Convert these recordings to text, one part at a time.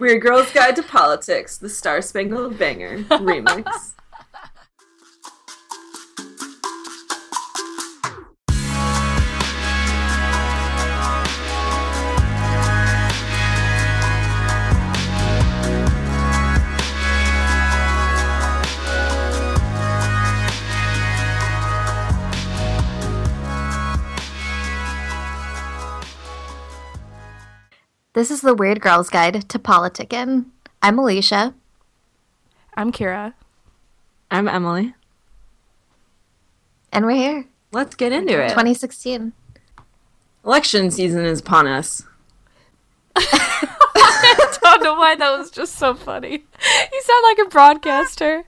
Weird Girls Guide to Politics, the Star Spangled Banger remix. This is the Weird Girls Guide to Politicking. I'm Alicia. I'm Kira. I'm Emily. And we're here. Let's get into it. 2016. Election season is upon us. I don't know why that was just so funny. You sound like a broadcaster.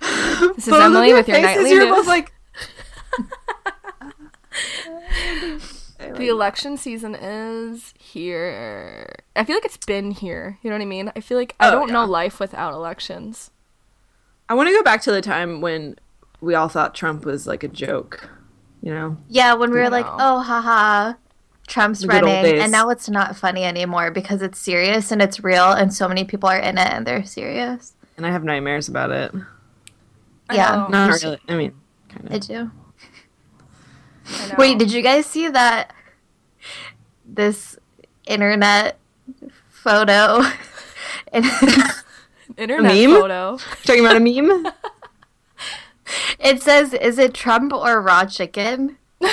This is Both of Emily with your faces, nightly you're news. both like, the election season is here. I feel like it's been here. You know what I mean? I feel like I Oh, don't know life without elections. I want to go back to the time when we all thought Trump was like a joke. You know? Yeah, when we were like, No. oh, haha, Trump's The running. And now it's not funny anymore because it's serious and it's real and so many people are in it and they're serious. And I have nightmares about it. Yeah. Not really. I mean, kind I of. do. I know. Wait, did you guys see that? This internet photo. Internet meme? photo? Talking about a meme? it says, is it Trump or raw chicken?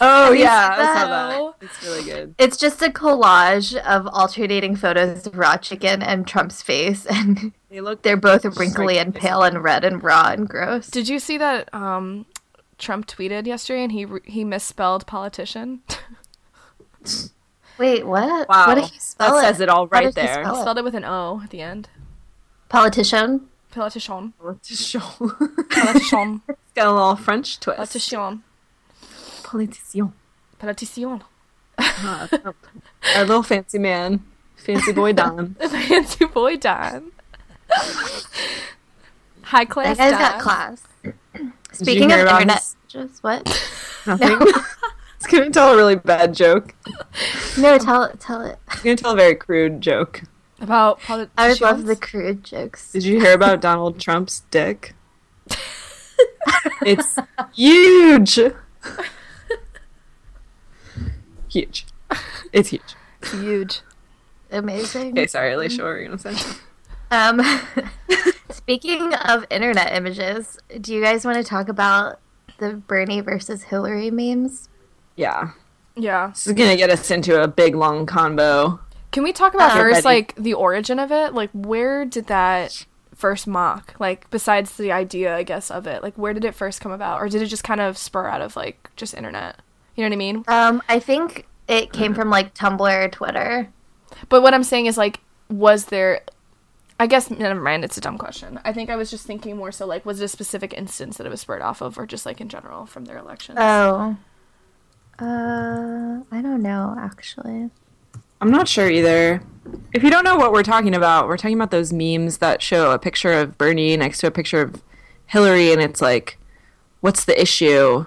Oh, yeah. I saw that? It's really good. It's just a collage of alternating photos of raw chicken and Trump's face, and They look. they're both wrinkly and pale and red and raw and gross. Did you see that um, Trump tweeted yesterday and he re- he misspelled politician? Wait, what? Wow. What did he spell that it? says it all right How right did he there. spell He it? spelled it with an O at the end. Politician. Politician. Let's. Politician. it's got a little French twist. Politician. Politician. Politician. Uh, Trump. Our little fancy man. Fancy boy Don. Fancy boy Don. High That class guy's Don. got class. Speaking of about internet, his- just what? Nothing. it's gonna tell a really bad joke. No, tell it. Tell it. It's gonna tell a very crude joke. About politicians. I would love the crude jokes. Did you hear about Donald Trump's dick? it's huge. huge. It's huge. huge. Amazing. Okay, sorry, Alicia, what were you gonna say? Um, speaking of internet images, do you guys want to talk about the Bernie versus Hillary memes? Yeah. Yeah. This is gonna get us into a big long combo. Can we talk about Uh, first, ready. like, the origin of it? Like, where did that first mock? Like, besides the idea, I guess, of it, like, where did it first come about? Or did it just kind of spur out of, like, just internet? You know what I mean? Um, I think it came from like Tumblr, Twitter. But what I'm saying is, like, was there. I guess, never mind, it's a dumb question. I think I was just thinking more so, like, was it a specific instance that it was spurred off of, or just, like, in general from their elections? Oh. Uh, I don't know actually. I'm not sure either. If you don't know what we're talking about, we're talking about those memes that show a picture of Bernie next to a picture of Hillary, and it's like, "What's the issue?"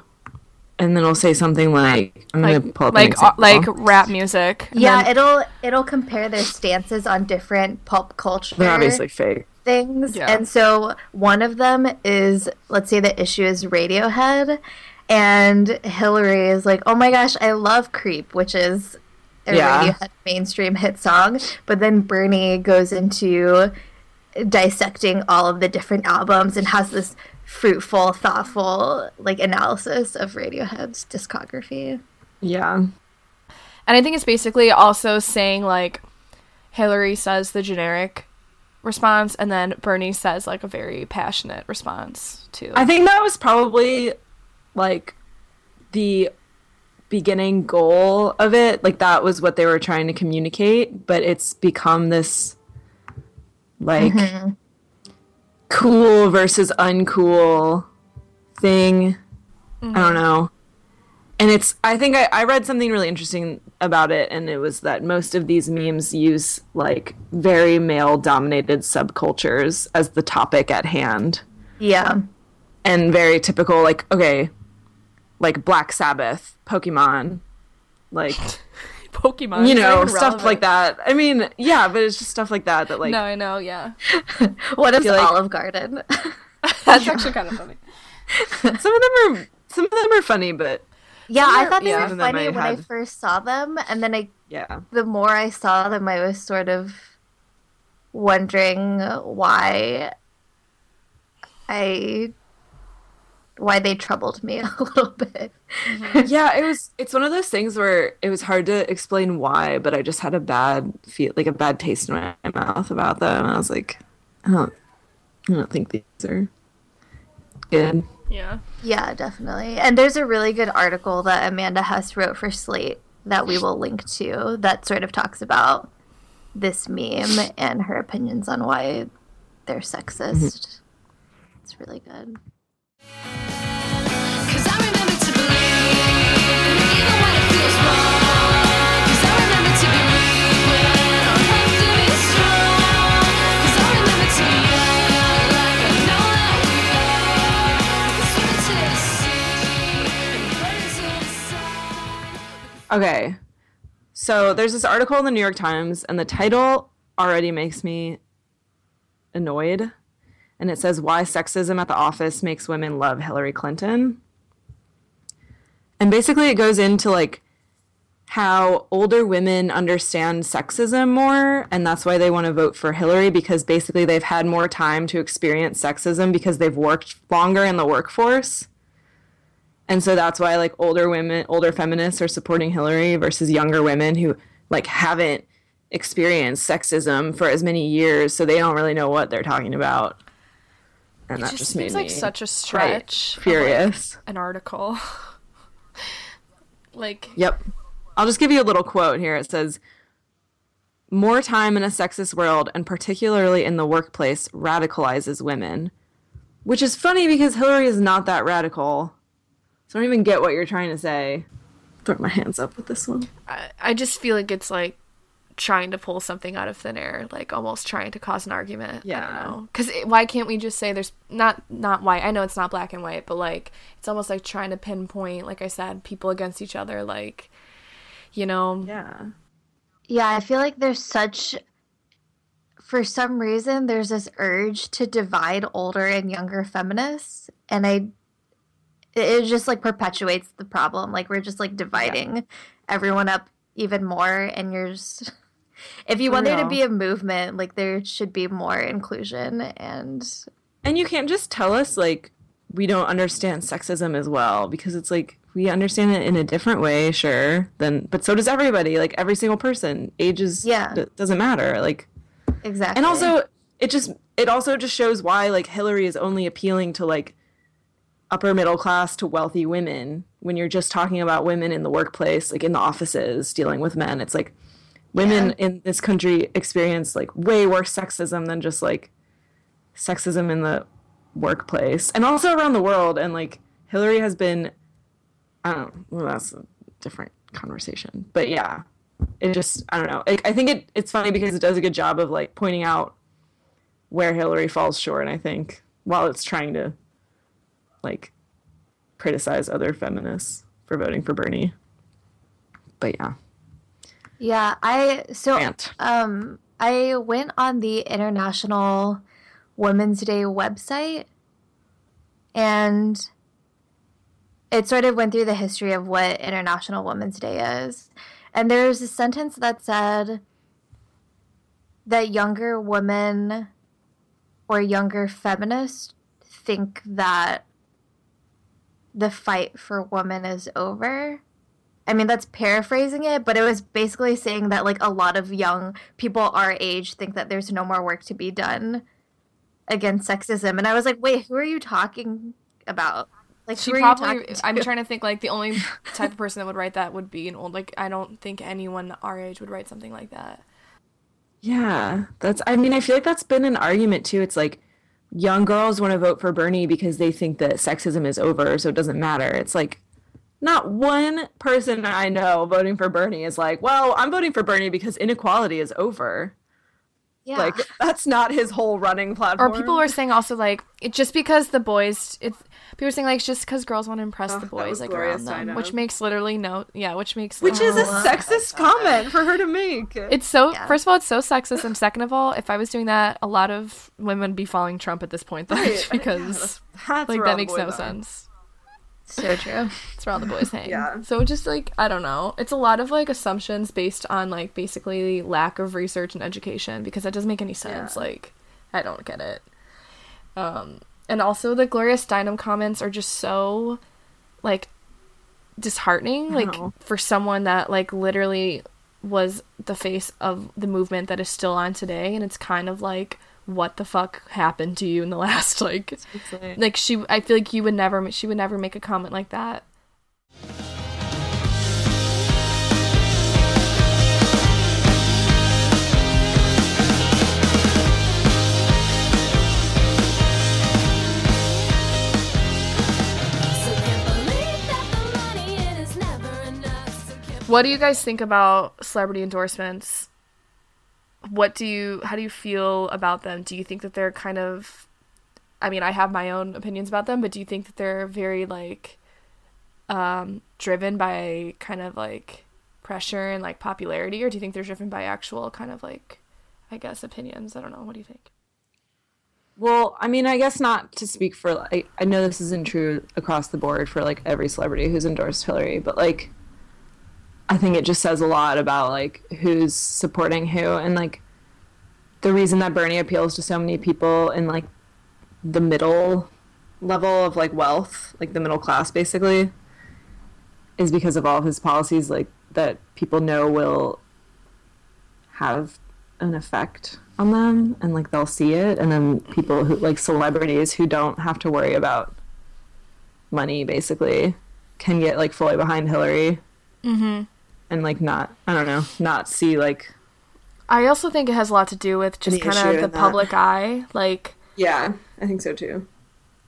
And then it'll say something like, "I'm gonna like, pull up like, uh, like rap music. Yeah, then- it'll it'll compare their stances on different pulp culture They're obviously fake." things. Yeah. And so one of them is let's say the issue is Radiohead and Hillary is like, "Oh my gosh, I love Creep," which is a Yeah. Radiohead mainstream hit song, but then Bernie goes into dissecting all of the different albums and has this fruitful, thoughtful like analysis of Radiohead's discography. Yeah, And I think it's basically also saying like Hillary says the generic response and then Bernie says like a very passionate response to I think that was probably like the beginning goal of it. Like that was what they were trying to communicate, but it's become this like mm-hmm. Cool versus uncool thing. I don't mm-hmm. know. And it's I think I, I read something really interesting about it and it was that most of these memes use like very male dominated subcultures as the topic at hand Yeah. and very typical like okay like black sabbath pokemon like Pokemon. you know stuff relevant. like that. I mean, yeah, but it's just stuff like that that like no, I know. Yeah, What is feel like- Olive Garden? that's actually kind of funny. some of them are some of them are funny, but yeah, I thought they yeah. were Some of them funny I when I first saw them, and then I, yeah. the more I saw them, I was sort of wondering why I, why they troubled me a little bit. Mm-hmm. yeah, it was. It's one of those things where it was hard to explain why, but I just had a bad feel, like a bad taste in my mouth about them. I was like, I don't, I don't think these are good. Yeah. Yeah, definitely. And there's a really good article that Amanda Hess wrote for Slate that we will link to that sort of talks about this meme and her opinions on why they're sexist. Mm-hmm. It's really good. Okay. So there's this article in the New York Times, and the title already makes me annoyed. And it says, Why Sexism at the Office Makes Women Love Hillary Clinton. And basically, it goes into like how older women understand sexism more, and that's why they want to vote for Hillary because basically they've had more time to experience sexism because they've worked longer in the workforce. And so that's why like older women, older feminists are supporting Hillary versus younger women who like haven't experienced sexism for as many years, so they don't really know what they're talking about. And It that just just, seems like such a stretch. of, like, furious. an article. like Yep. I'll just give you a little quote here. It says, More time in a sexist world, and particularly in the workplace, radicalizes women. Which is funny because Hillary is not that radical. So I don't even get what you're trying to say. Throw my hands up with this one. I, I just feel like it's like trying to pull something out of thin air, like almost trying to cause an argument. I Yeah. don't know. Because why can't we just say there's not not white? I know it's not black and white, but like it's almost like trying to pinpoint, like I said, people against each other. Like, you know, Yeah. Yeah, I feel like there's such for some reason there's this urge to divide older and younger feminists and I it just like perpetuates the problem. Like we're just like dividing everyone up even more and you're just if you want there to be a movement, like there should be more inclusion and And you can't just tell us like we don't understand sexism as well because it's like we understand it in a different way, sure. Then but so does everybody, like every single person. ages Yeah. d- doesn't matter. Like exactly. and also it just it also just shows why like Hillary is only appealing to like upper middle class to wealthy women when you're just talking about women in the workplace, like in the offices dealing with men. It's like women in this country experience like way worse sexism than just like sexism in the workplace and also around the world and like Hillary has been I don't know, well that's a different conversation. But yeah, it just I don't know. I, I think it it's funny because it does a good job of like pointing out where Hillary falls short, and I think, while it's trying to like criticize other feminists for voting for Bernie. But yeah, Yeah, I so rant. Um, I went on the International Women's Day website and it sort of went through the history of what International Women's Day is. And there's a sentence that said that younger women or younger feminists think that the fight for women is over. I mean, that's paraphrasing it, but it was basically saying that like a lot of young people our age think that there's no more work to be done against sexism. And I was like, wait, who are you talking about? Like, she who are probably. you talking to? I'm trying to think like the only type of person that would write that would be an old. Like I don't think anyone our age would write something like that. Yeah, that's. I mean, I feel like that's been an argument too. It's like young girls want to vote for Bernie because they think that sexism is over, so it doesn't matter. It's like not one person I know voting for Bernie is like, well, I'm voting for Bernie because inequality is over. Yeah. Like that's not his whole running platform. Or people were saying also like it just because the boys it's people were saying like it's just because girls want to impress Oh, the boys like around them, which makes literally no yeah, which makes which is a sexist comment for her to make. it's so Yeah. first of all it's so sexist and second of all if I was doing that a lot of women would be following Trump at this point though, Right. because That's like that makes no are. sense. So true. That's where all the boys hang. Yeah. So just like I don't know, it's a lot of like assumptions based on like basically lack of research and education because that doesn't make any sense. Yeah. Like I don't get it. Um, and also the Gloria Steinem comments are just so like disheartening. Like know. for someone that like literally was the face of the movement that is still on today, and it's kind of like what the fuck happened to you in the last like like- like she i feel like you would never she would never make a comment like that. So can't believe that the money in is never enough. So can't what do you guys think about celebrity endorsements what do you how do you feel about them? Do you think that they're kind of i mean i have my own opinions about them but do you think that they're very like um driven by kind of like pressure and like popularity or do you think they're driven by actual kind of like i guess opinions? I don't know. What do you think? Well, I mean, I guess not to speak for like I know this isn't true across the board for like every celebrity who's endorsed Hillary, but like I think it just says a lot about like who's supporting who and like the reason that Bernie appeals to so many people in like the middle level of like wealth, like the middle class basically, is because of all of his policies like that people know will have an effect on them and like they'll see it. And then people who like celebrities who don't have to worry about money basically can get like fully behind Hillary. Mm-hmm and like not I don't know not see like I also think it has a lot to do with just kind of the that. public eye. Like yeah I think so too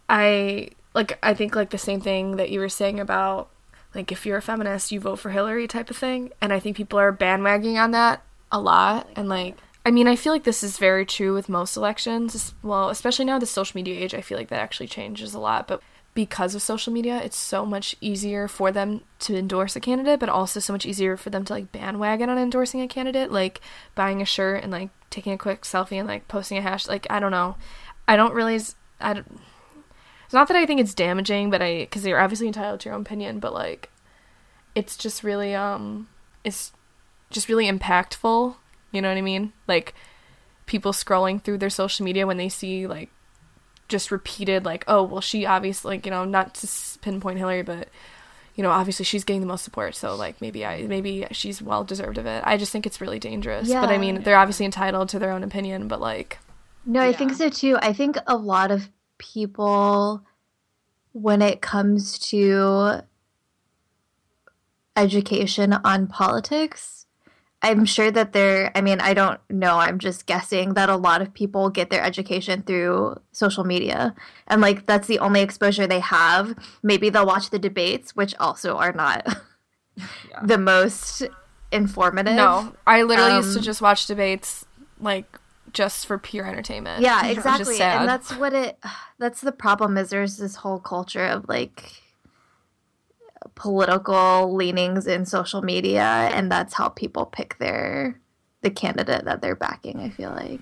I like I think like the same thing that you were saying about like if you're a feminist, you vote for Hillary type of thing. And I think people are bandwagoning on that a lot. And like I mean, I feel like this is very true with most elections. Well, especially now the social media age, I feel like that actually changes a lot. But because of social media, it's so much easier for them to endorse a candidate, but also so much easier for them to like bandwagon on endorsing a candidate, like buying a shirt and like taking a quick selfie and like posting a hash. Like I don't know, I don't really. I don't, it's not that I think it's damaging, but I because you're obviously entitled to your own opinion, but like, it's just really um, it's just really impactful. You know what I mean? Like, people scrolling through their social media when they see like just repeated like, oh well, she obviously like you know not to pinpoint Hillary, but you know obviously she's getting the most support, so like maybe I maybe she's well deserved of it. I just think it's really dangerous. Yeah. But I Yeah. mean, they're obviously entitled to their own opinion, but like, No, I think so too. I think a lot of people, when it comes to education on politics, I'm sure that there, I mean, I don't know, I'm just guessing that a lot of people get their education through social media. And like, that's the only exposure they have. Maybe they'll watch the debates, which also are not the most informative. No, I literally used to Um, just watch debates like just for pure entertainment. Yeah, exactly. And that's what it that's the problem is there's this whole culture of like political leanings in social media and that's how people pick their the candidate that they're backing, I feel like.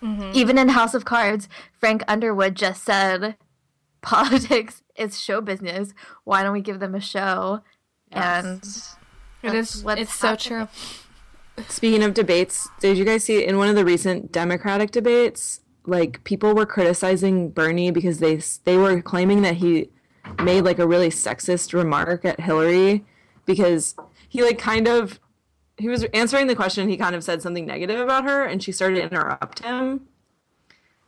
Mhm. Even in House of Cards, Frank Underwood just said politics is show business. Why don't we give them a show? And it is that's is. what's It's so true. Speaking of debates, did you guys see in one of the recent Democratic debates, like people were criticizing Bernie because they they were claiming that he made like a really sexist remark at Hillary because he like kind of he was answering the question he kind of said something negative about her and she started to interrupt him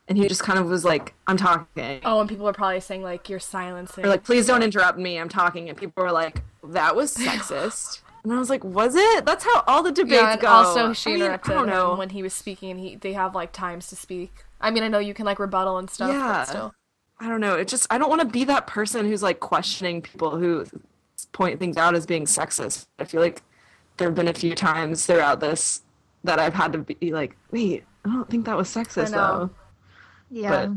and he just kind of was like I'm talking Oh, and people were probably saying like you're silencing. or like please don't interrupt me I'm talking and people were like that was sexist and I was like was it that's how all the debates yeah, and go also she I mean, interrupted I don't know him when he was speaking. And he they have like times to speak. I mean, I know you can like rebuttal and stuff, Yeah. but still. I don't know. It just I don't want to be that person who's like questioning people who point things out as being sexist. I feel like there have been a few times throughout this that I've had to be like, wait, I don't think that was sexist though. Yeah. But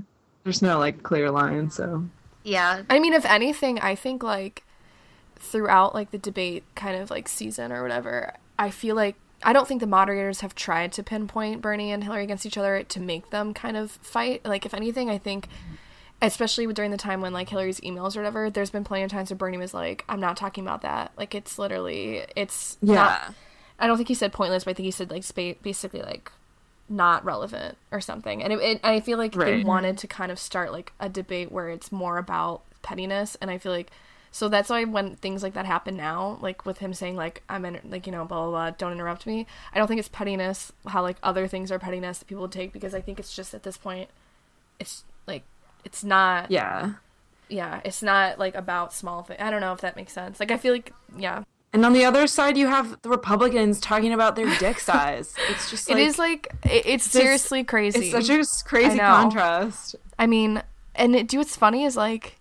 there's no like clear line, so yeah. I mean, if anything, I think like throughout like the debate kind of like season or whatever, I feel like I don't think the moderators have tried to pinpoint Bernie and Hillary against each other to make them kind of fight. Like, if anything, I think, especially during the time when like Hillary's emails or whatever, there's been plenty of times where Bernie was like, "I'm not talking about that." Like, it's literally, it's yeah. not. I don't think he said pointless, but I think he said like spa- basically like not relevant or something. And it, it, I feel like they wanted to kind of start like a debate where it's more about pettiness, and I feel like so that's why when things like that happen now, like with him saying like I'm in like you know blah blah blah, don't interrupt me. I don't think it's pettiness how like other things are pettiness that people take because I think it's just at this point, it's it's not yeah. yeah it's not like about small things. I don't know if that makes sense. Like I feel like yeah And on the other side, you have the Republicans talking about their dick size. It's just like it is like it, it's just- seriously crazy. it's such a crazy know. contrast. I mean, and it, do what's funny is like,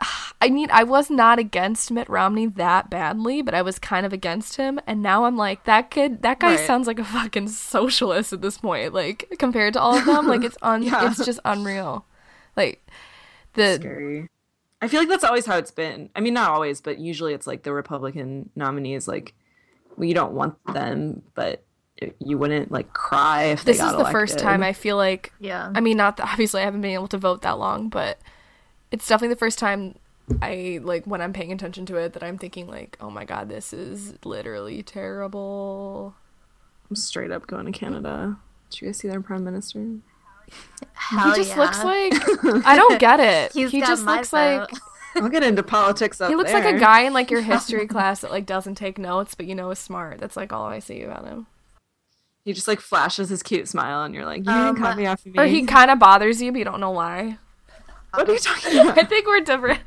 I mean, I was not against Mitt Romney that badly, but I was kind of against him, and now I'm like, that kid, that guy Right. sounds like a fucking socialist at this point. Like compared to all of them, like it's un, Yeah. it's just unreal. Like the Scary. I feel like that's always how it's been. I mean, not always, but usually it's like the Republican nominees, like, well, you don't want them, but you wouldn't like cry if they this got is the first time I feel like Yeah. I mean, not that obviously I haven't been able to vote that long, but it's definitely the first time I like when I'm paying attention to it that I'm thinking like, oh my god, this is literally terrible. I'm straight up going to Canada. Did you guys see their prime minister? Hell he just yeah. looks like I don't get it. He's he got just my looks like vote. I'll get into politics up he looks like a guy in like your history class that like doesn't take notes, but you know is smart. That's like all I see about him. He just like flashes his cute smile, and you're like, you Um, can copy off of me. Or he kind of bothers you, but you don't know why. what are you talking about? I think we're different.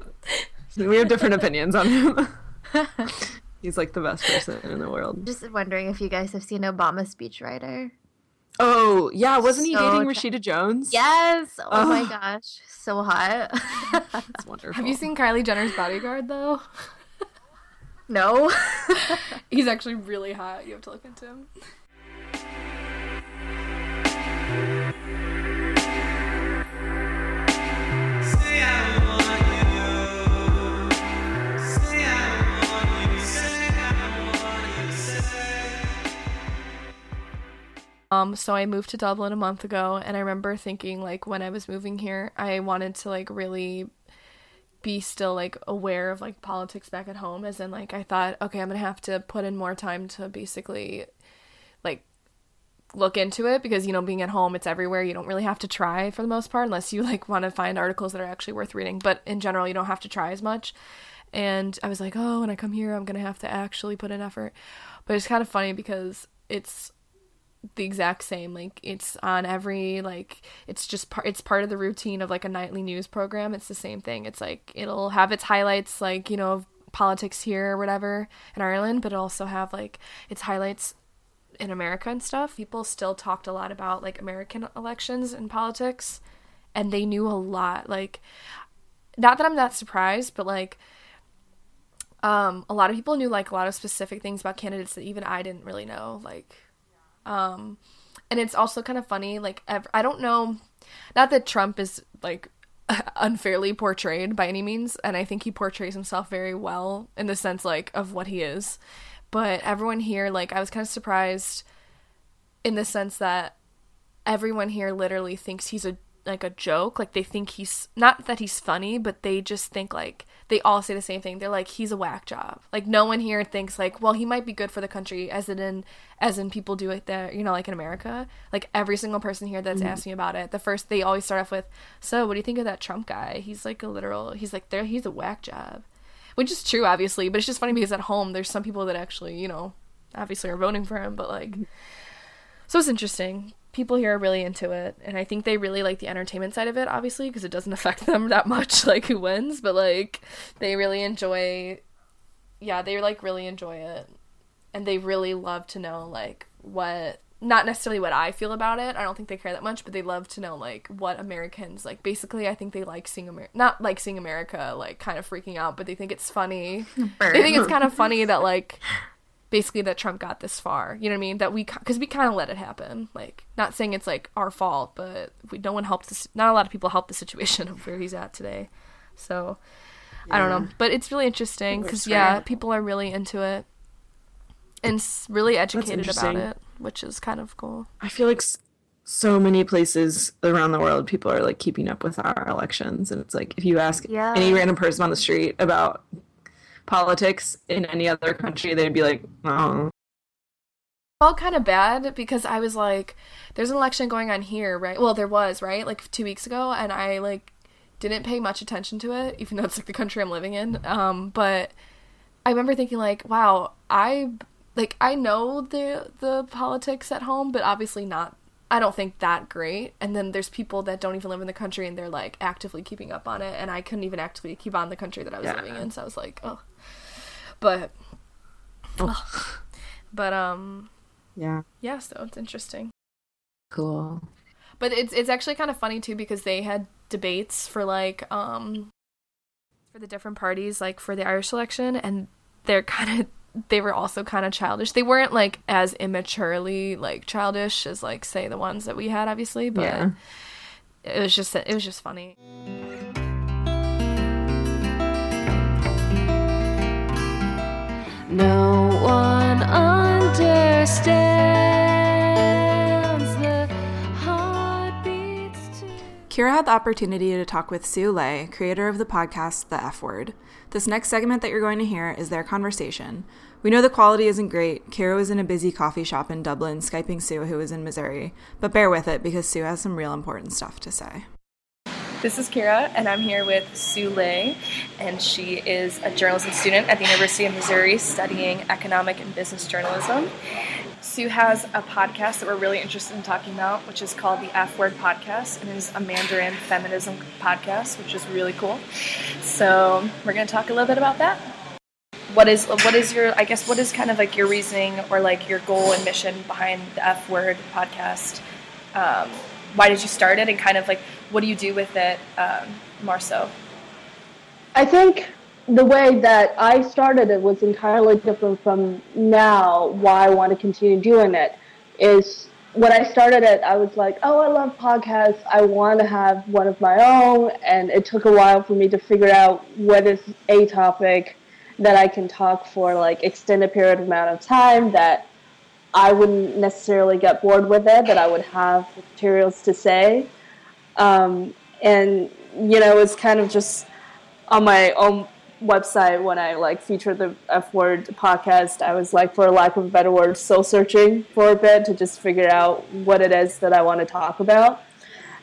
we have different opinions on him. He's like the best person in the world. Just wondering if you guys have seen Obama's speechwriter. Oh yeah, wasn't he So dating t- Rashida Jones? Yes. Oh my gosh, so hot. that's wonderful. Have you seen Kylie Jenner's bodyguard though? no. He's actually really hot. You have to look into him. Um, so I moved to Dublin a month ago, and I remember thinking like when I was moving here, I wanted to like really be still like aware of like politics back at home, as in like I thought, okay, I'm gonna have to put in more time to basically like look into it because you know being at home it's everywhere. You don't really have to try for the most part unless you like want to find articles that are actually worth reading. But in general you don't have to try as much. And i was like oh when i come here i'm gonna have to actually put in effort. But it's kind of funny because it's the exact same like it's on every like it's just part it's part of the routine of like a nightly news program it's the same thing it's like it'll have its highlights like you know politics here or whatever in ireland but it'll also have like its highlights in america and stuff. People still talked a lot about like american elections and politics and they knew a lot like not that i'm that surprised but like um a lot of people knew like a lot of specific things about candidates that even i didn't really know like um and it's also kind of funny like i don't know not that trump is like unfairly portrayed by any means and i think he portrays himself very well in the sense like of what he is but everyone here like i was kind of surprised in the sense that everyone here literally thinks he's a like a joke. Like they think he's not that he's funny but they just think like they all say the same thing. They're like he's a whack job. Like no one here thinks like well he might be good for the country as in as in people do it there you know like in america. Like every single person here that's mm-hmm. asking me about it the first they always start off with so what do you think of that trump guy? He's like a literal he's like there he's a whack job. Which is true obviously but it's just funny because at home there's some people that actually you know obviously are voting for him but like mm-hmm. so it's interesting people here are really into it and i think they really like the entertainment side of it obviously because it doesn't affect them that much like who wins but like they really enjoy yeah they like really enjoy it and they really love to know like what not necessarily what i feel about it i don't think they care that much but they love to know like what americans like basically i think they like seeing america not like seeing america like kind of freaking out but they think it's funny. They think it's kind of funny that like basically that Trump got this far. You know what I mean? That we because we kind of let it happen. Like not saying it's like our fault, but we no one helped this. Not a lot of people helped the situation of where he's at today. So I don't know, but it's really interesting because yeah, people are really into it and s- really educated about it, which is kind of cool. I feel like so many places around the world, people are like keeping up with our elections, and it's like if you ask Yeah. any random person on the street about politics in any other country, they'd be like, "Oh, felt kind of bad because I was like, there's an election going on here, right? Well, there was, right? Like two weeks ago, and I like didn't pay much attention to it, even though it's like the country I'm living in. Um, but I remember thinking like, wow, I like I know the the politics at home, but obviously not. I don't think that great. And then there's people that don't even live in the country and they're like actively keeping up on it, and I couldn't even actively keep on the country that I was Yeah. living in. So I was like, oh, but. But um yeah, yeah, so it's interesting. cool." But it's it's actually kind of funny too because they had debates for like um for the different parties like for the Irish election and they're kind of they were also kind of childish. They weren't like as immaturely like childish as like say the ones that we had obviously, but Yeah. it was just it was just funny. No one understands the heartbeats Kira had the opportunity to talk with Sue Lei, creator of the podcast The F Word. This next segment that you're going to hear is their conversation. We know the quality isn't great. Kira was in a busy coffee shop in Dublin, Skyping Sue, who was in Missouri. But bear with it because Sue has some real important stuff to say. This is Kira, and I'm here with Sue Lei, and she is a journalism student at the University of Missouri studying economic and business journalism. Sue has a podcast that we're really interested in talking about, which is called the F Word Podcast, and it is a Mandarin feminism podcast, which is really cool. So we're going to talk a little bit about that. What is what is your I guess what is kind of like your reasoning or like your goal and mission behind the F Word podcast? Um, why did you start it, and kind of like what do you do with it um, more so? I think the way that I started it was entirely different from now. Why I want to continue doing it is when I started it, I was like, oh, I love podcasts. I want to have one of my own. And it took a while for me to figure out what is a topic that I can talk for like extended period amount of time that I wouldn't necessarily get bored with it, that I would have materials to say. Um, and, you know, it's kind of just on my own website when I like featured the F word podcast, I was like, for lack of a better word, soul searching for a bit to just figure out what it is that I want to talk about.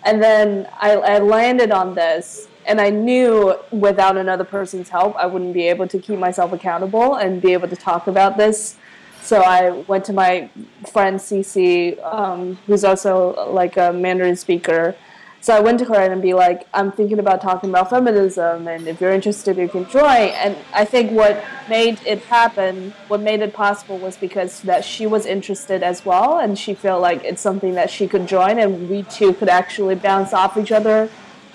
And then I, I landed on this, and I knew without another person's help, I wouldn't be able to keep myself accountable and be able to talk about this. So I went to my friend Cece, um, who's also like a Mandarin speaker. So I went to her and be like, I'm thinking about talking about feminism, and if you're interested, you can join. And I think what made it happen, what made it possible, was because that she was interested as well, and she felt like it's something that she could join, and we two could actually bounce off each other.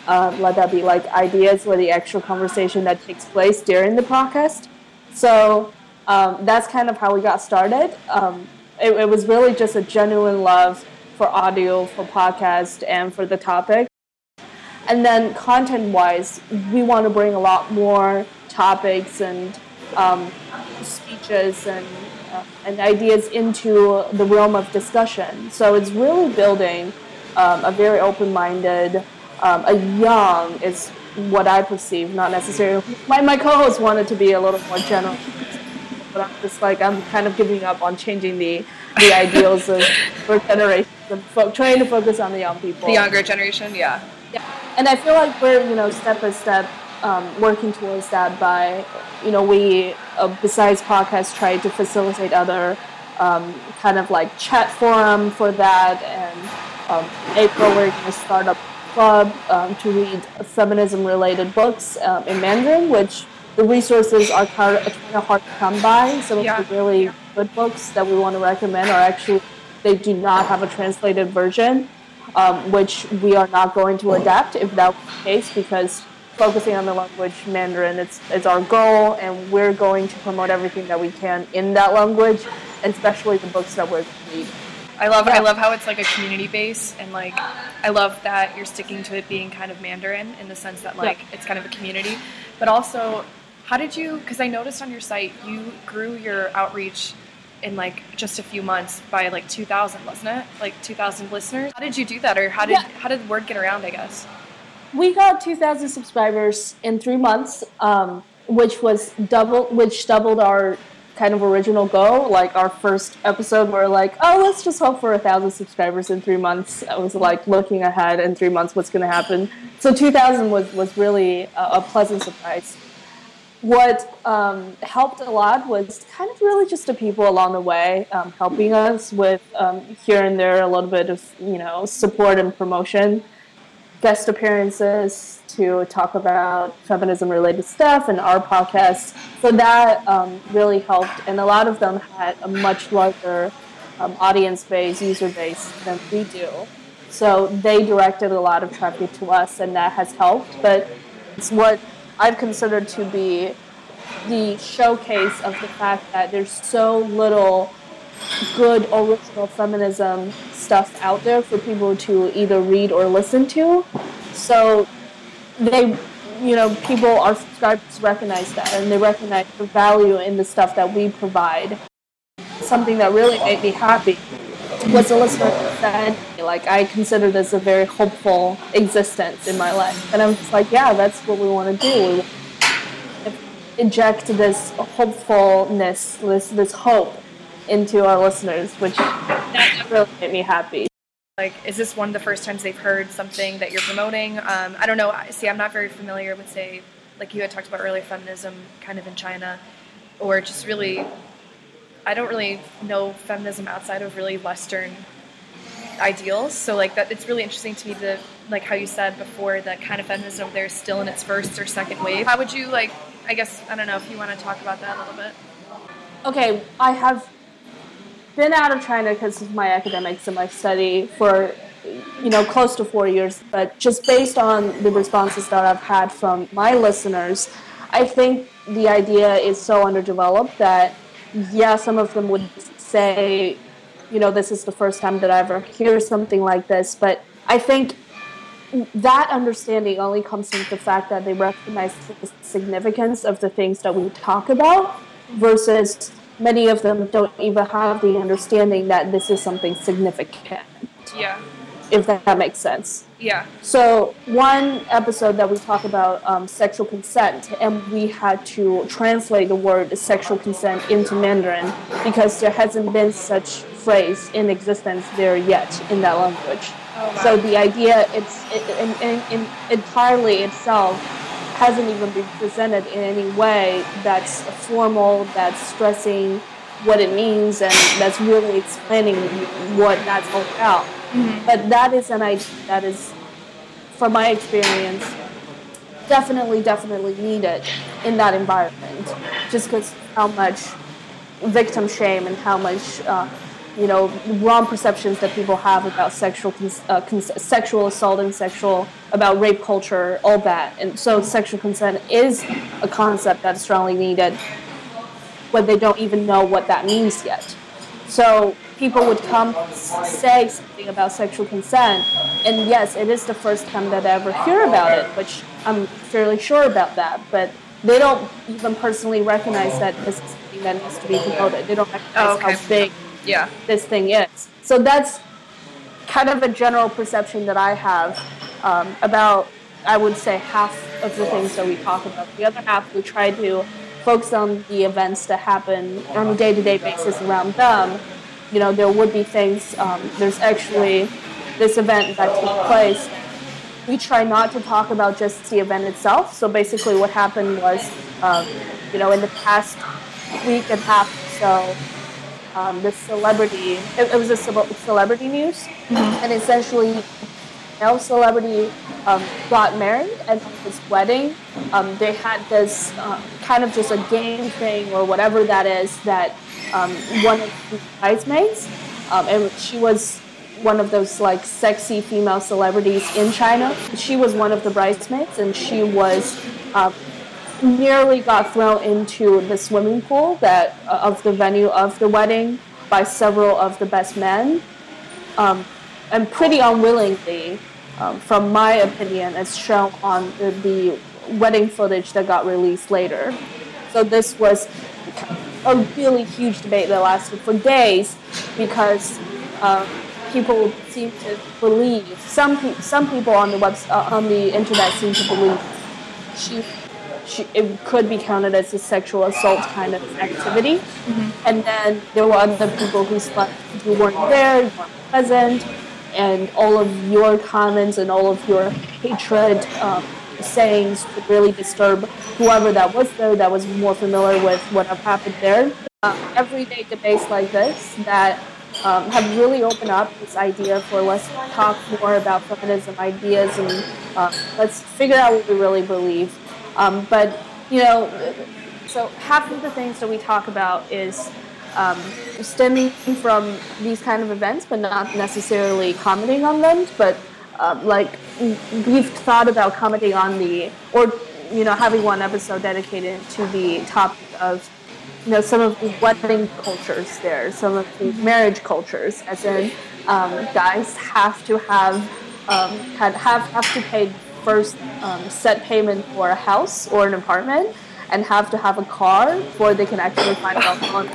Uh, let that be like ideas or the actual conversation that takes place during the podcast. So um, that's kind of how we got started. Um, it, it was really just a genuine love for audio, for podcast, and for the topic. And then content wise, we want to bring a lot more topics and um, speeches and, uh, and ideas into the realm of discussion. So it's really building um, a very open minded, um, a young, is what I perceive, not necessarily. My, my co host wanted to be a little more general but I'm just like I'm kind of giving up on changing the the ideals of for generations and fo- trying to focus on the young people. The younger generation, yeah. Yeah. And I feel like we're you know step by step um, working towards that by you know we uh, besides podcasts try to facilitate other um, kind of like chat forum for that and um, April we're going to start a club um, to read feminism related books um, in Mandarin which the resources are kind of, kind of hard to come by. Some Yeah. of the really good books that we want to recommend are actually they do not have a translated version, um, which we are not going to adapt if that was the case because focusing on the language Mandarin. It's it's our goal, and we're going to promote everything that we can in that language, and especially the books that we're reading. I love I love how it's like a community base and like I love that you're sticking to it being kind of Mandarin in the sense that like it's kind of a community. But also how did you cuz I noticed on your site you grew your outreach in like just a few months by like 2000 wasn't it? Like 2000 listeners. How did you do that or how did Yeah. how did word get around I guess? We got 2,000 subscribers in three months, um, which was double, which doubled our kind of original goal. Like our first episode, we are like, oh, let's just hope for a thousand subscribers in three months. I was like looking ahead in three months, what's going to happen. So 2,000 was was really a, a pleasant surprise. What um, helped a lot was kind of really just the people along the way um, helping us with um, here and there a little bit of you know support and promotion guest appearances to talk about feminism related stuff and our podcast. So that um, really helped, and a lot of them had a much larger um, audience base, user base than we do. So they directed a lot of traffic to us, and that has helped. But it's what I've considered to be the showcase of the fact that there's so little good original feminism stuff out there for people to either read or listen to. So they, you know, people, our subscribers recognize that and they recognize the value in the stuff that we provide. Something that really made me happy was a listener said, like, I consider this a very hopeful existence in my life. And I'm just like, yeah, that's what we want to do. We inject this hopefulness, this this hope into our listeners, which that really made me happy. Like, is this one of the first times they've heard something that you're promoting? Um, I don't know. See, I'm not very familiar with, say, like you had talked about earlier, feminism kind of in China, or just really, I don't really know feminism outside of really Western ideals. So, like, that it's really interesting to me the like how you said before that kind of feminism there is still in its first or second wave. How would you like? I guess I don't know if you want to talk about that a little bit. Okay, I have been out of China because of my academics and my study for you know close to four years. But just based on the responses that I've had from my listeners, I think the idea is so underdeveloped that yeah, some of them would say, you know, this is the first time that I ever hear something like this. But I think that understanding only comes from the fact that they recognize the significance of the things that we talk about versus many of them don't even have the understanding that this is something significant Yeah. If that, makes sense. Yeah. so one episode that we talk about um, sexual consent and we had to translate the word sexual consent into mandarin because there hasn't been such phrase in existence there yet in that language. So the idea it's it, in, in, in entirely itself hasn't even been presented in any way that's formal that's stressing what it means and that's really explaining what that's all about but that is an idea that is from my experience definitely definitely needed in that environment. Just because how much victim shame and how much uh, you know wrong perceptions that people have about sexual cons- uh, cons- sexual assault and sexual about rape culture all that. And so sexual consent is a concept that's strongly needed but they don't even know what that means yet. So people would come say something about sexual consent, and yes, it is the first time that I ever hear about it, which I'm fairly sure about that. But they don't even personally recognize that this is something that needs to be promoted. They don't recognize Oh, okay. how big Yeah. this thing is. So that's kind of a general perception that I have um, about, I would say, half of the things that we talk about. The other half, we try to focus on the events that happen on a day to day basis around them. You know, there would be things, um, there's actually this event that took place. We try not to talk about just the event itself. So basically, what happened was, um, you know, in the past week and a half or so, um, this celebrity. It, it was a ce- celebrity news, and essentially, male celebrity um, got married, and at his wedding, um, they had this uh, kind of just a game thing or whatever that is that um, one of the bridesmaids, um, and she was one of those like sexy female celebrities in China. She was one of the bridesmaids, and she was uh, nearly got thrown into the swimming pool that uh, of the venue of the wedding by several of the best men, um, and pretty unwillingly, um, from my opinion, as shown on the, the wedding footage that got released later. So this was a really huge debate that lasted for days because um, people seem to believe some pe- some people on the web uh, on the internet seem to believe she, she it could be counted as a sexual assault kind of activity, and then there were other people who slept who weren't there, who weren't present, and all of your comments and all of your hatred. Um, sayings would really disturb whoever that was there that was more familiar with what have happened there. Uh, everyday debates like this that um, have really opened up this idea for let's talk more about feminism ideas and uh, let's figure out what we really believe. Um, but you know, so half of the things that we talk about is um, stemming from these kind of events, but not necessarily commenting on them. But uh, like we've thought about commenting on the, or you know, having one episode dedicated to the topic of you know some of the wedding cultures there, some of the marriage cultures, as in um, guys have to have um, had, have have to pay first um, set payment for a house or an apartment, and have to have a car before they can actually find out on.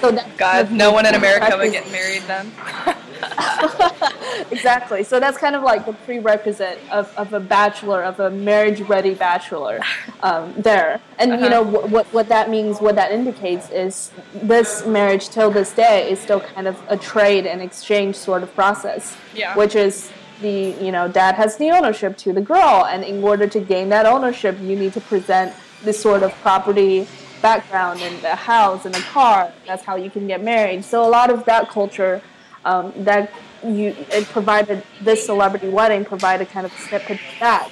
So that God, no one in America would get married then. exactly. So that's kind of like the prerequisite of, of a bachelor, of a marriage ready bachelor um, there. And you know wh- what what that means, what that indicates is this marriage till this day is still kind of a trade and exchange sort of process. Yeah. Which is the you know dad has the ownership to the girl, and in order to gain that ownership, you need to present this sort of property background and the house and the car. That's how you can get married. So a lot of that culture um, that you it provided this celebrity wedding provided kind of a snippet of that.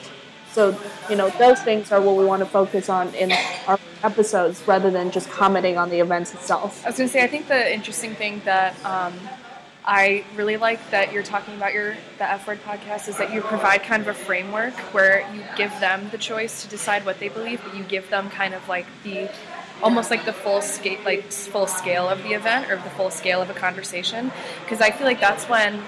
So you know those things are what we want to focus on in our episodes rather than just commenting on the events itself. I was gonna say, I think the interesting thing that um, I really like that you're talking about your the F Word podcast is that you provide kind of a framework where you give them the choice to decide what they believe, but you give them kind of like the almost like the full scale like full scale of the event or the full scale of a conversation because I feel like that's when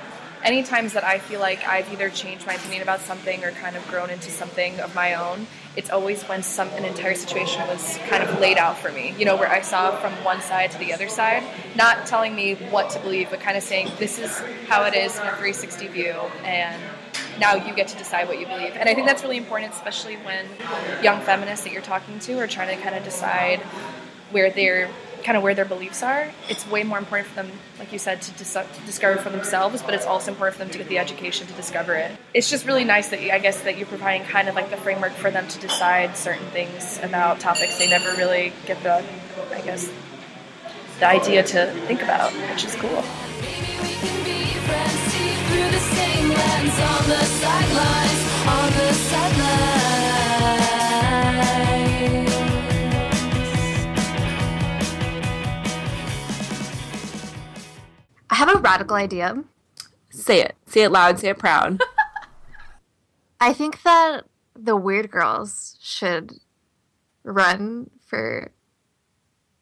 any times that I feel like I've either changed my opinion about something or kind of grown into something of my own, it's always when some an entire situation was kind of laid out for me. You know, where I saw from one side to the other side, not telling me what to believe, but kind of saying this is how it is in a 360 view, and now you get to decide what you believe. And I think that's really important, especially when young feminists that you're talking to are trying to kind of decide where they're kind of where their beliefs are. It's way more important for them, like you said, to, dis- to discover for themselves, but it's also important for them to get the education to discover it. It's just really nice that I guess that you're providing kind of like the framework for them to decide certain things about topics they never really get the, I guess, the idea to think about, which is cool. Maybe we can be friends, see through the same lens on the sidelines, on the sidelines. I have a radical idea. Say it. Say it loud. Say it proud. I think that the weird girls should run for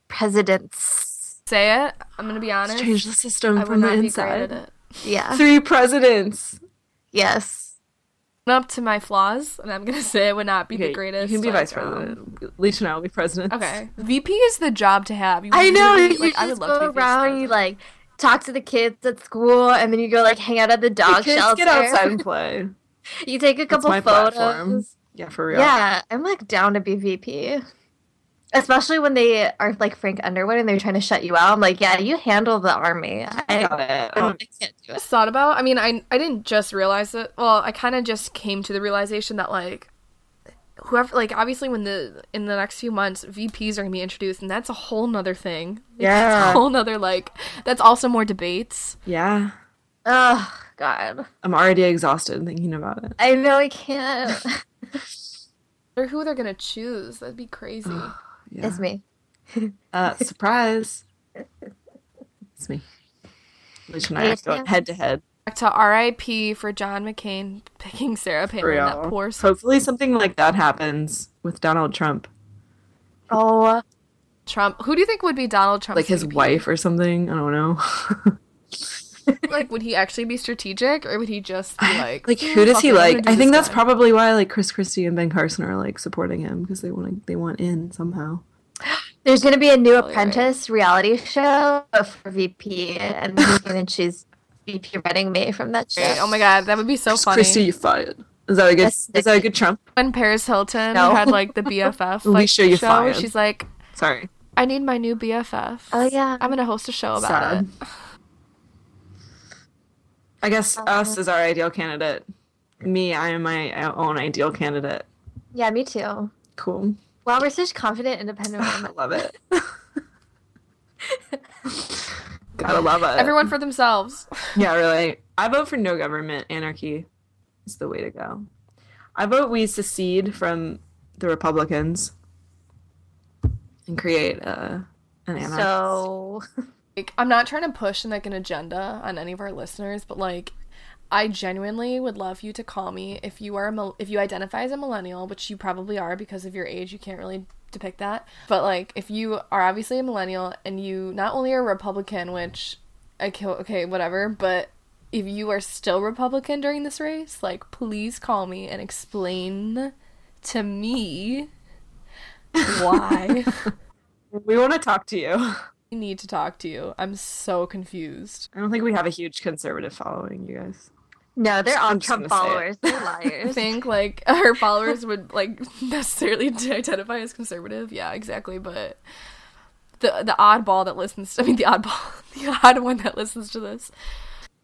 presidents. Say it. I'm gonna be honest. Change the system I from the not be great at inside. Yeah. Three presidents. Yes. Up to my flaws, and I'm gonna say it would not be Okay, the greatest. You can be like, vice um, president. Lee Chanel will be president. Okay, VP is the job to have. You I know. really- You like, just I would love go to be around, you like talk to the kids at school, and then you go like hang out at the dog Kids shelter. get outside and play. you take a That's couple my photos. platform. Yeah, for real. Yeah, I'm like down to be VP. Especially when they are like Frank Underwood and they're trying to shut you out. I'm like, yeah, you handle the army. I, I got it. Oh, I can't do it. thought about. I mean, I I didn't just realize it. Well, I kind of just came to the realization that like whoever like obviously when the in the next few months VPs are gonna be introduced, and that's a whole nother thing. Like, that's Yeah. a whole nother like that's also more debates. Yeah. Oh God, I'm already exhausted thinking about it. I know I can't. Or who they're gonna choose. That'd be crazy. Yeah. it's me. Uh, surprise. It's me. Lee and I are going head to head. Back to R.I.P. for John McCain picking Sarah Palin. That poor Hopefully something like that happens with Donald Trump. Oh, Trump. Who do you think would be Donald Trump? Like his VP? wife or something. I don't know. Like, would he actually be strategic, or would he just be like, like "Mm, who does he like? do I think that's guy." probably why like Chris Christie and Ben Carson are like supporting him because they want to they want in somehow. there's gonna be a new Probably right. Apprentice reality show for VP, and he's gonna choose VP Running May from that show. Oh my god, that would be so Chris funny. Christie, you fired. Is that a good? Yes, is that a good Trump? when Paris Hilton No. had like the BFF like Alicia, you show, fired. she's like, Sorry. I need my new BFF. Oh, yeah. I'm gonna host a show about Sad. it. I guess Uh-huh. us is our ideal candidate. Me, I am my own ideal candidate. Yeah, me too. Cool. Wow, we're such confident, independent I women. love it. Gotta love it. Everyone for themselves. Yeah, really. I vote for no government. Anarchy is the way to go. I vote we secede from the Republicans and create uh, an anarchy. So, Like, I'm not trying to push in like an agenda on any of our listeners, but like, I genuinely would love you to call me if you are a if you identify as a millennial, which you probably are because of your age. You can't really depict that, but like, if you are obviously a millennial and you not only are a Republican, which I kill okay whatever, but if you are still Republican during this race, like, please call me and explain to me why. we want to talk to you. I need to talk to you. I'm so confused. I don't think we have a huge conservative following, you guys. no, they're I'm on Trump gonna say it. followers. They're I liars. think like her followers would like necessarily identify as conservative. Yeah, exactly. But the the oddball that listens, I mean the oddball, the odd one that listens to this.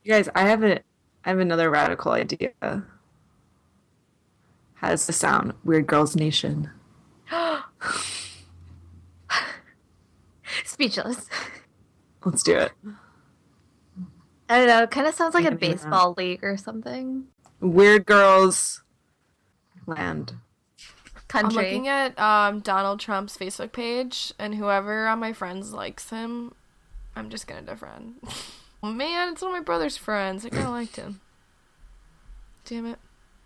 You guys, I have a, I have another radical idea. Has the sound Weird Girls Nation. Speechless. Let's do it. I don't know. It kind of sounds like a baseball league or something. Weird Girls Land. Country. I'm Country. looking at um, Donald Trump's Facebook page, and whoever on my friends likes him, I'm just gonna defriend. Man, it's one of my brother's friends. I kind of liked him. Damn it,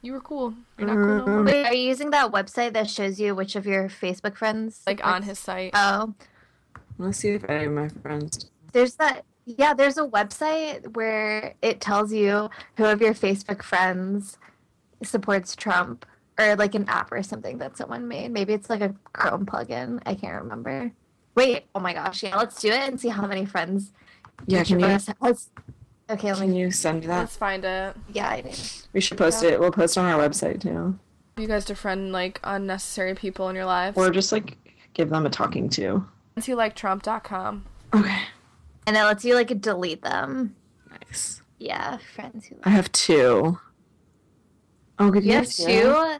you were cool. You're not cool no more. Wait, are you using that website that shows you which of your Facebook friends? Like on his site. Oh, Let's see if any of my friends. there's that. Yeah, there's a website where it tells you who of your Facebook friends supports Trump, or like an app or something that someone made. Maybe it's like a Chrome plugin. I can't remember. Wait, oh my gosh, yeah, let's do it and see how many friends. Yeah, can you has. Okay, let can me. you send me that? Let's find it. Yeah, I did. We should post it. We'll post it on our website too, You guys defriend like unnecessary people in your lives. or just like give them a talking to. Friends who like Trump.com. Okay, And it lets you like delete them. nice. Yeah, friends who. I have two. Oh, good. You have two?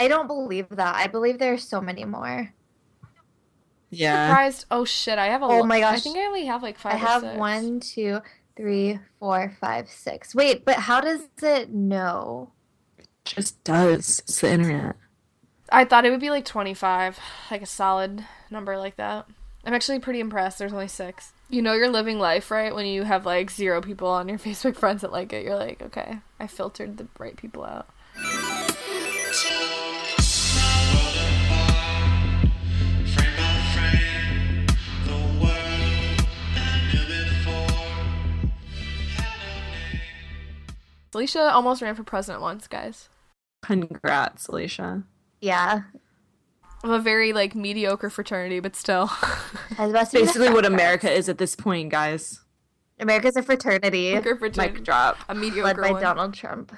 I don't believe that. I believe there's so many more. Yeah. Surprised. Oh shit! I have a. Oh lo- my I think I only have like five. I or have six. one, two, three, four, five, six. Wait, but how does it know? It just does. It's the internet. I thought it would be like twenty-five, like a solid number like that. I'm actually pretty impressed. There's only six. You know you're living life right when you have like zero people on your Facebook friends that like it. You're like, okay, I filtered the right people out. Frame by frame, the world I knew before had no name. Alicia almost ran for president once, guys. Congrats, Alicia. Yeah. Of a very like mediocre fraternity, but still. I was about to be the Basically, what America is at this point, guys. America's a fraternity Mediocre Mic drop. A mediocre led by one. Donald Trump.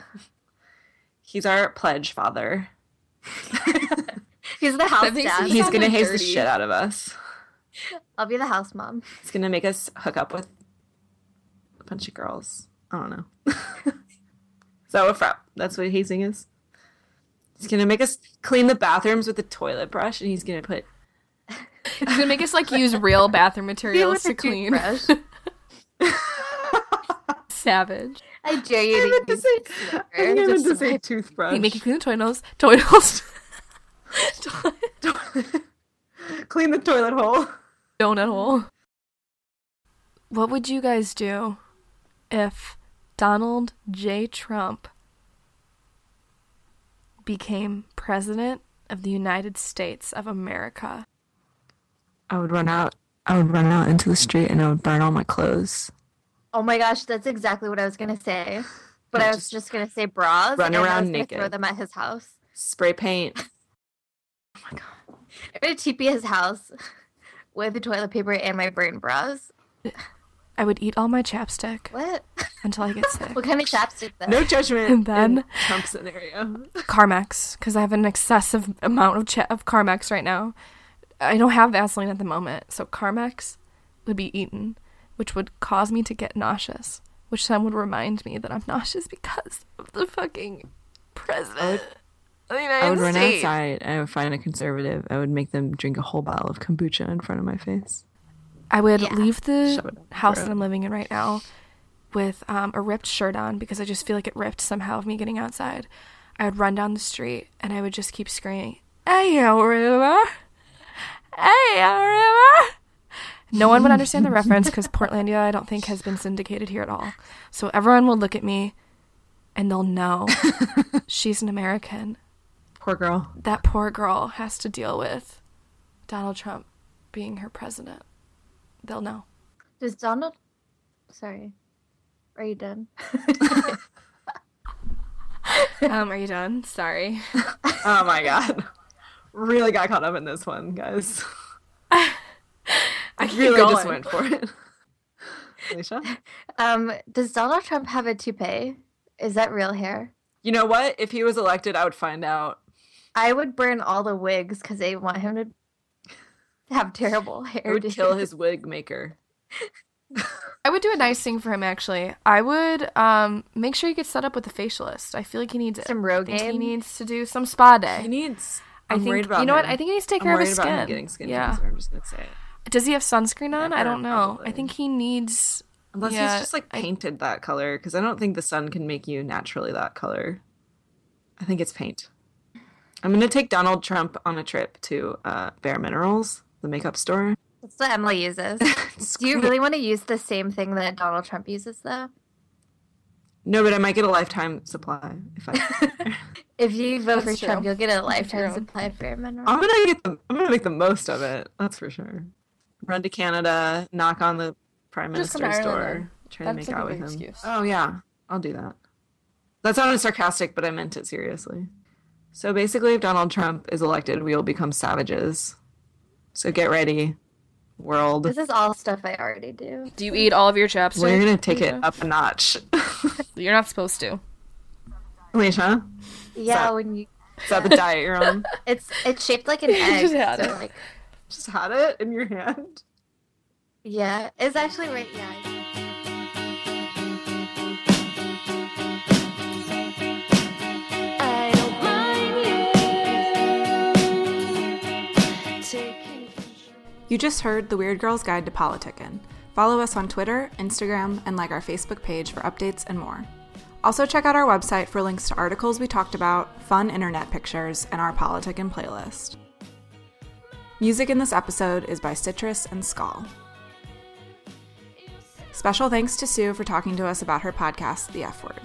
He's our pledge father. He's the house dad. He's gonna haze the shit out of us. I'll be the house mom. He's gonna make us hook up with a bunch of girls. I don't know. is that what frat? That's what hazing is. He's gonna make us clean the bathrooms with a toilet brush, and he's gonna put. He's gonna make us like use real bathroom materials to clean. Savage. I dare you I to meant to use say. slipper I think I meant just to to say wipe- toothbrush. He make you clean the toilets. Toilets. clean the toilet hole. Donut hole. What would you guys do if Donald J. Trump became president of the United States of America, I would run out. I would run out into the street and I would burn all my clothes. Oh my gosh, that's exactly what I was gonna say. But I was Just just gonna say bras. run and I was around gonna naked. Throw them at his house. Spray paint. Oh my god. I'm gonna TP his house with the toilet paper and my burn bras. I would eat all my chapstick What? until I get sick. what kind of chapstick though? No judgment. And then- in Trump scenario. Carmex, because I have an excessive amount of cha- of Carmex right now. I don't have Vaseline at the moment, so Carmex would be eaten, which would cause me to get nauseous, which then would remind me that I'm nauseous because of the fucking president of the I would run outside. I would find a conservative. I would make them drink a whole bottle of kombucha in front of my face. I would Yeah. leave the Shove it up my house that I'm living in right now with um, a ripped shirt on because I just feel like it ripped somehow of me getting outside. I would run down the street and I would just keep screaming, Hey, River! Hey, River! No one would understand the reference because Portlandia, I don't think, has been syndicated here at all. So everyone will look at me and they'll know she's an American. Poor girl. That poor girl has to deal with Donald Trump being her president. They'll know. Does Donald? Sorry, are you done? um, are you done? Sorry. Oh my god. Really got caught up in this one, guys. I keep really just went for it. Alicia? Um, does Donald Trump have a toupee? Is that real hair? You know what? If he was elected, I would find out. I would burn all the wigs because they want him to have terrible hair. I would kill his wig maker. I would do a nice thing for him actually. I would um make sure he gets set up with a facialist. I feel like he needs. Some I think he needs to do some spa day. He needs. I I'm think worried about you know what? I think he needs to take I'm care of his about him skin. getting skin yeah. cancer. I'm just gonna say it. Does he have sunscreen on? I don't know. probably. I think he needs. Unless Yeah, he's just like I- painted that color, because I don't think the sun can make you naturally that color. I think it's paint. I'm gonna take Donald Trump on a trip to uh, Bare Minerals, the makeup store. That's what Emily uses. Do you really want to use the same thing that Donald Trump uses, though? No, but I might get a lifetime supply if I. If you vote for That's Trump, you'll get a lifetime supply of bare minerals. I'm gonna get the. I'm gonna make the most of it. That's for sure. Run to Canada, knock on the prime Just minister's door, try to make out with him. excuse. Oh yeah, I'll do that. That sounded sarcastic, but I meant it seriously. So basically, if Donald Trump is elected, we will become savages. So get ready, world. This is all stuff I already do. Do you eat all of your chapstick? We're gonna take it up a notch. You're not supposed to. Alicia, Yeah, So- when you is that the diet you're on? it's it's shaped like an egg. just had so it. like Just had it in your hand. yeah, it's actually right. Yeah. You just heard The Weird Girl's Guide to Politickin'. Follow us on Twitter, Instagram, and like our Facebook page for updates and more. Also, check out our website for links to articles we talked about, fun internet pictures, and our Politickin' playlist. Music in this episode is by Citrus and Skull. Special thanks to Siyu for talking to us about her podcast, The F Word.